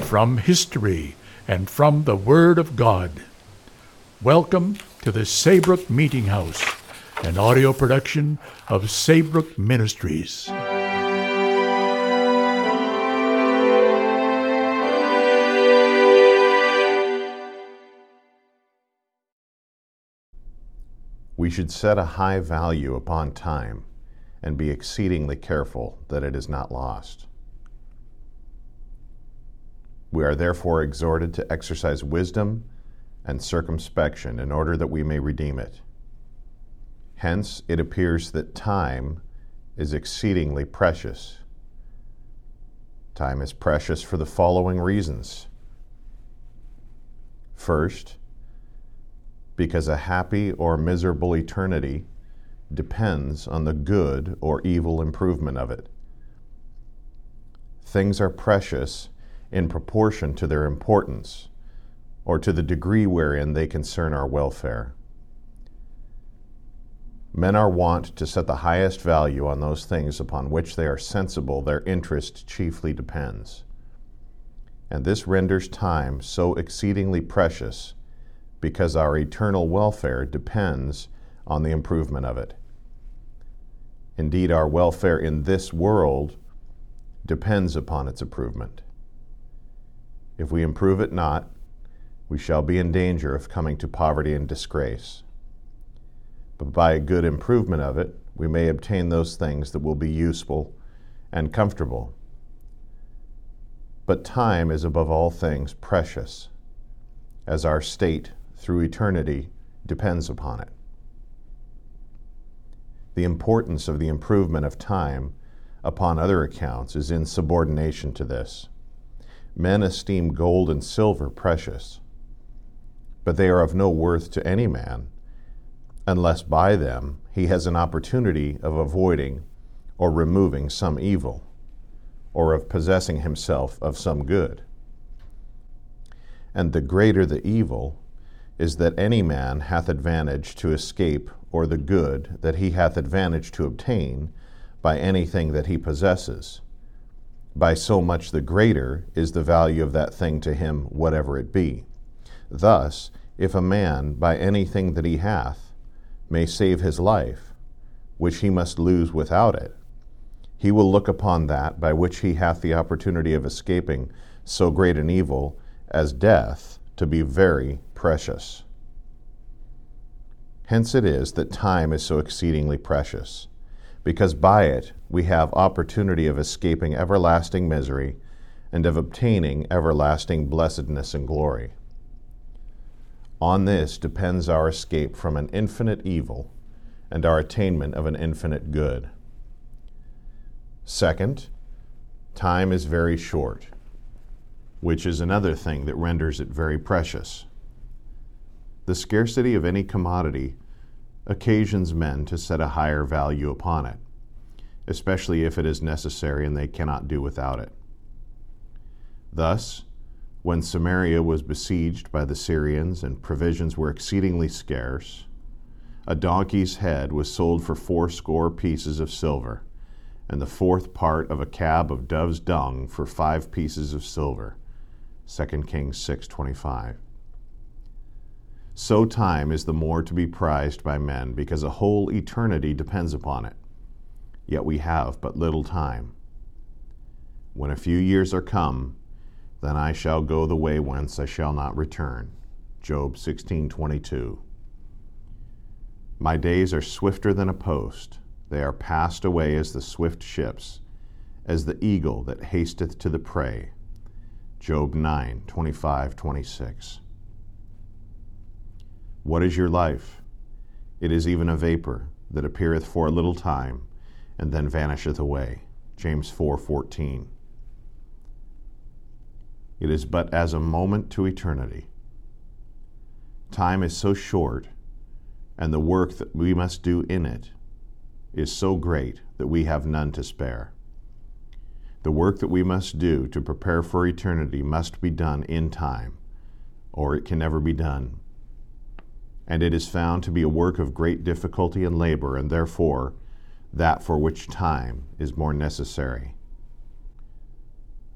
from history, and from the Word of God. Welcome to the Saybrook Meeting House, an audio production of Saybrook Ministries. We should set a high value upon time and be exceedingly careful that it is not lost. We are therefore exhorted to exercise wisdom and circumspection in order that we may redeem it. Hence, it appears that time is exceedingly precious. Time is precious for the following reasons. First, because a happy or miserable eternity depends on the good or evil improvement of it. Things are precious in proportion to their importance or to the degree wherein they concern our welfare. Men are wont to set the highest value on those things upon which they are sensible their interest chiefly depends. And this renders time so exceedingly precious because our eternal welfare depends on the improvement of it. Indeed, our welfare in this world depends upon its improvement. If we improve it not, we shall be in danger of coming to poverty and disgrace. But by a good improvement of it, we may obtain those things that will be useful and comfortable. But time is above all things precious, as our state through eternity depends upon it. The importance of the improvement of time upon other accounts is in subordination to this. Men esteem gold and silver precious, but they are of no worth to any man unless by them he has an opportunity of avoiding or removing some evil, or of possessing himself of some good. And the greater the evil is that any man hath advantage to escape, or the good that he hath advantage to obtain by anything that he possesses by so much the greater is the value of that thing to him, whatever it be. Thus, if a man, by anything that he hath, may save his life, which he must lose without it, he will look upon that by which he hath the opportunity of escaping so great an evil as death to be very precious. Hence it is that time is so exceedingly precious because by it we have opportunity of escaping everlasting misery and of obtaining everlasting blessedness and glory. On this depends our escape from an infinite evil and our attainment of an infinite good. Second, time is very short, which is another thing that renders it very precious. The scarcity of any commodity occasions men to set a higher value upon it, especially if it is necessary and they cannot do without it. Thus, when Samaria was besieged by the Syrians and provisions were exceedingly scarce, a donkey's head was sold for fourscore pieces of silver, and the fourth part of a cab of dove's dung for five pieces of silver. 2 Kings 6:25 so time is the more to be prized by men, because a whole eternity depends upon it. Yet we have but little time. When a few years are come, then I shall go the way whence I shall not return. Job 16:22. My days are swifter than a post; they are passed away as the swift ships, as the eagle that hasteth to the prey. Job 9:25, 26. What is your life? It is even a vapor that appeareth for a little time and then vanisheth away. James 4:14. it is but as a moment to eternity. Time is so short, and the work that we must do in it is so great that we have none to spare. The work that we must do to prepare for eternity must be done in time, or it can never be done. And it is found to be a work of great difficulty and labor, and therefore that for which time is more necessary.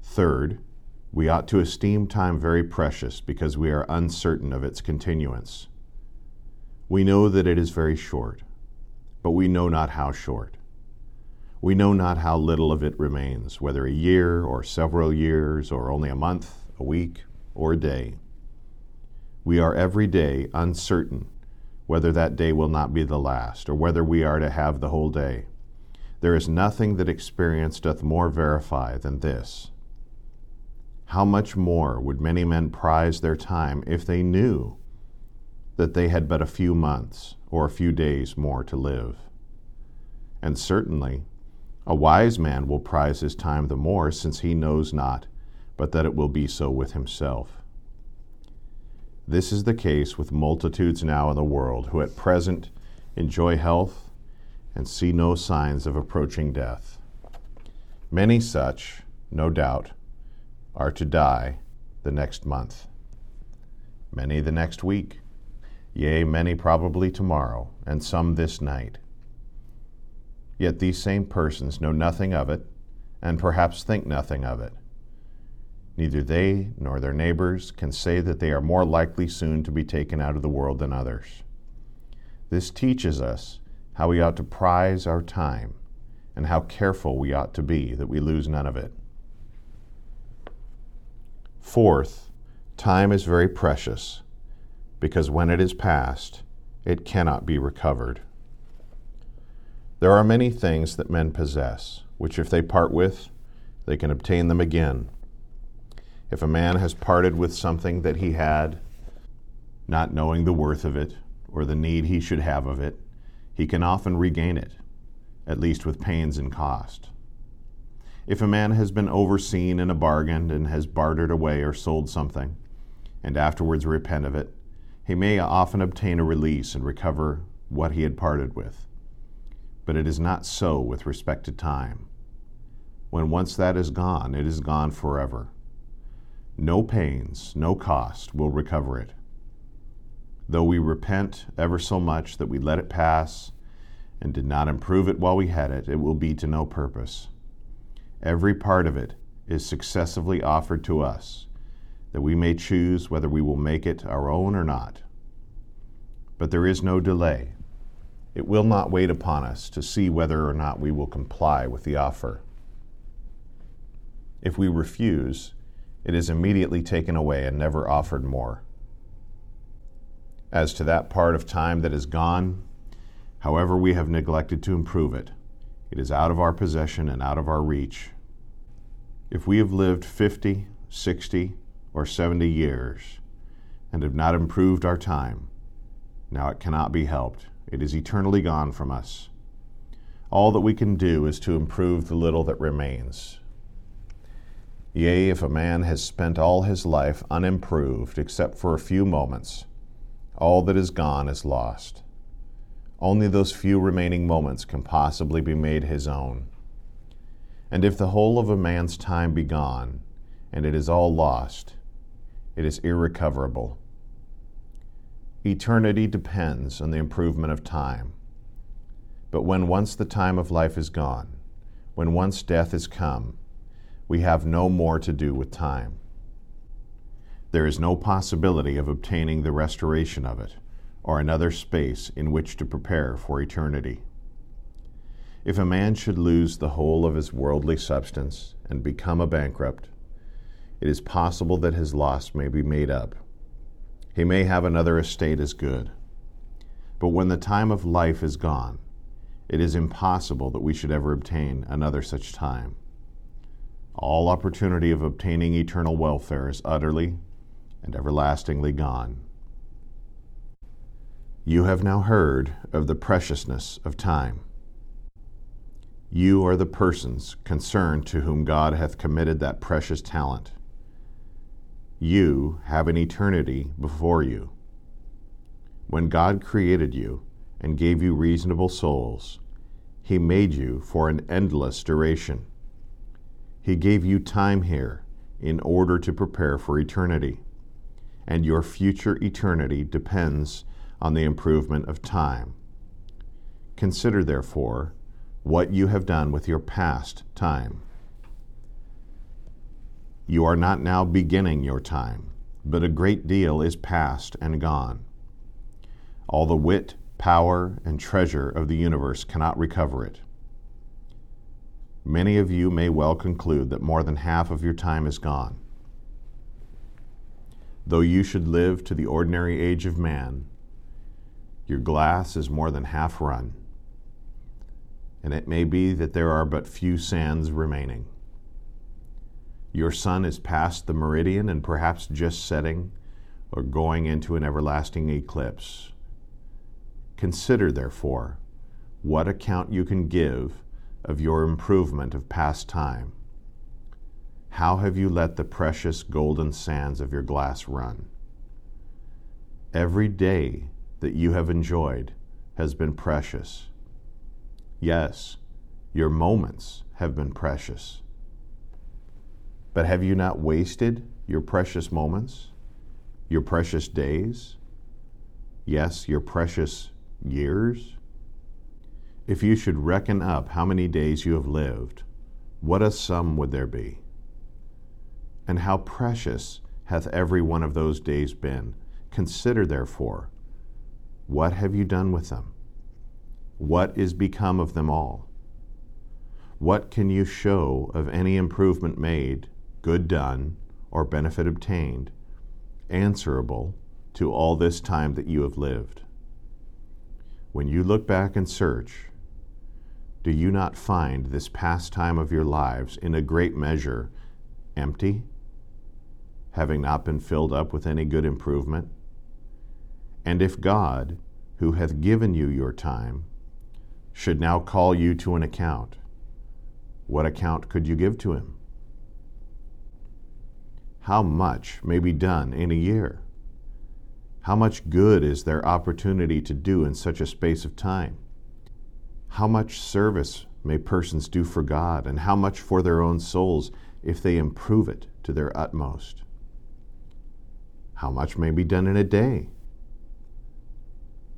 Third, we ought to esteem time very precious because we are uncertain of its continuance. We know that it is very short, but we know not how short. We know not how little of it remains, whether a year or several years, or only a month, a week, or a day. We are every day uncertain whether that day will not be the last, or whether we are to have the whole day. There is nothing that experience doth more verify than this. How much more would many men prize their time if they knew that they had but a few months or a few days more to live? And certainly, a wise man will prize his time the more, since he knows not but that it will be so with himself. This is the case with multitudes now in the world who at present enjoy health and see no signs of approaching death. Many such, no doubt, are to die the next month, many the next week, yea, many probably tomorrow, and some this night. Yet these same persons know nothing of it, and perhaps think nothing of it. Neither they nor their neighbors can say that they are more likely soon to be taken out of the world than others. This teaches us how we ought to prize our time and how careful we ought to be that we lose none of it. Fourth, time is very precious because when it is past, it cannot be recovered. There are many things that men possess, which if they part with, they can obtain them again if a man has parted with something that he had, not knowing the worth of it or the need he should have of it, he can often regain it, at least with pains and cost. If a man has been overseen in a bargain and has bartered away or sold something, and afterwards repent of it, he may often obtain a release and recover what he had parted with. But it is not so with respect to time. When once that is gone, it is gone forever no pains, no cost will recover it. Though we repent ever so much that we let it pass and did not improve it while we had it, it will be to no purpose. Every part of it is successively offered to us, that we may choose whether we will make it our own or not. But there is no delay. It will not wait upon us to see whether or not we will comply with the offer. If we refuse, it is immediately taken away and never offered more. As to that part of time that is gone, however we have neglected to improve it, it is out of our possession and out of our reach. If we have lived 50, 60, or 70 years and have not improved our time, now it cannot be helped. It is eternally gone from us. All that we can do is to improve the little that remains. Yea, if a man has spent all his life unimproved except for a few moments, all that is gone is lost. Only those few remaining moments can possibly be made his own. And if the whole of a man's time be gone, and it is all lost, it is irrecoverable. Eternity depends on the improvement of time. But when once the time of life is gone, when once death is come, we have no more to do with time. There is no possibility of obtaining the restoration of it, or another space in which to prepare for eternity. If a man should lose the whole of his worldly substance and become a bankrupt, it is possible that his loss may be made up. He may have another estate as good. But when the time of life is gone, it is impossible that we should ever obtain another such time all opportunity of obtaining eternal welfare is utterly and everlastingly gone. You have now heard of the preciousness of time. You are the persons concerned to whom God hath committed that precious talent. You have an eternity before you. When God created you and gave you reasonable souls, He made you for an endless duration. He gave you time here in order to prepare for eternity, and your future eternity depends on the improvement of time. Consider, therefore, what you have done with your past time. You are not now beginning your time, but a great deal is past and gone. All the wit, power, and treasure of the universe cannot recover it. Many of you may well conclude that more than half of your time is gone. Though you should live to the ordinary age of man, your glass is more than half run, and it may be that there are but few sands remaining. Your sun is past the meridian and perhaps just setting or going into an everlasting eclipse. Consider, therefore, what account you can give of your improvement of past time. How have you let the precious golden sands of your glass run? Every day that you have enjoyed has been precious. Yes, your moments have been precious. But have you not wasted your precious moments, your precious days? Yes, your precious years? If you should reckon up how many days you have lived, what a sum would there be? And how precious hath every one of those days been? Consider, therefore, what have you done with them? What is become of them all? What can you show of any improvement made good done, or benefit obtained, answerable to all this time that you have lived. When you look back and search, do you not find this past time of your lives in a great measure empty, having not been filled up with any good improvement? And if God, who hath given you your time, should now call you to an account, what account could you give to him? how much may be done in a year? How much good is there opportunity to do in such a space of time? How much service may persons do for God, and how much for their own souls if they improve it to their utmost? How much may be done in a day?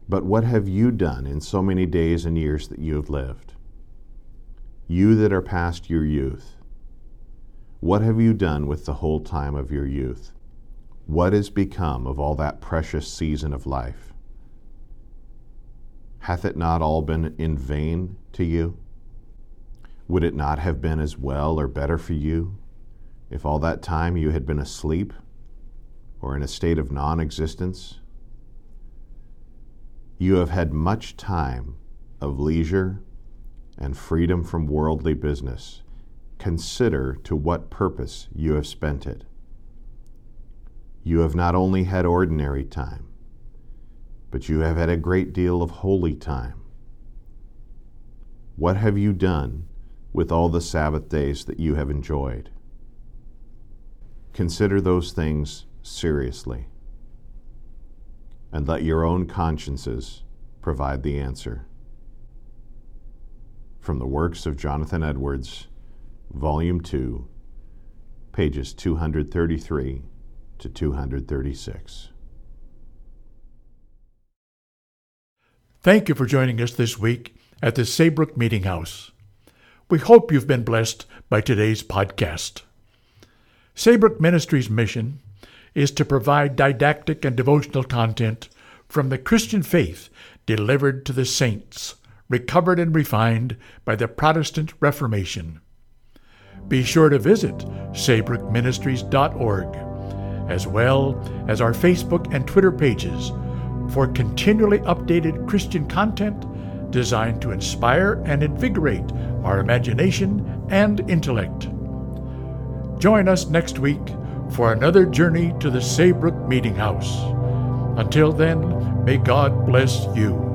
But what have you done in so many days and years that you have lived? You that are past your youth, what have you done with the whole time of your youth? What is become of all that precious season of life? Hath it not all been in vain to you? Would it not have been as well or better for you if all that time you had been asleep or in a state of non existence? You have had much time of leisure and freedom from worldly business consider to what purpose you have spent it. You have not only had ordinary time, but you have had a great deal of holy time. What have you done with all the Sabbath days that you have enjoyed? Consider those things seriously, and let your own consciences provide the answer. From the works of Jonathan Edwards, Volume 2, pages 233 to 236. Thank you for joining us this week at the Saybrook Meeting House. We hope you've been blessed by today's podcast. Saybrook Ministries' mission is to provide didactic and devotional content from the Christian faith delivered to the saints, recovered and refined by the Protestant Reformation. Be sure to visit saybrookministries.org, as well as our Facebook and Twitter pages for continually updated Christian content designed to inspire and invigorate our imagination and intellect. Join us next week for another journey to the Saybrook Meeting House. Until then, may God bless you.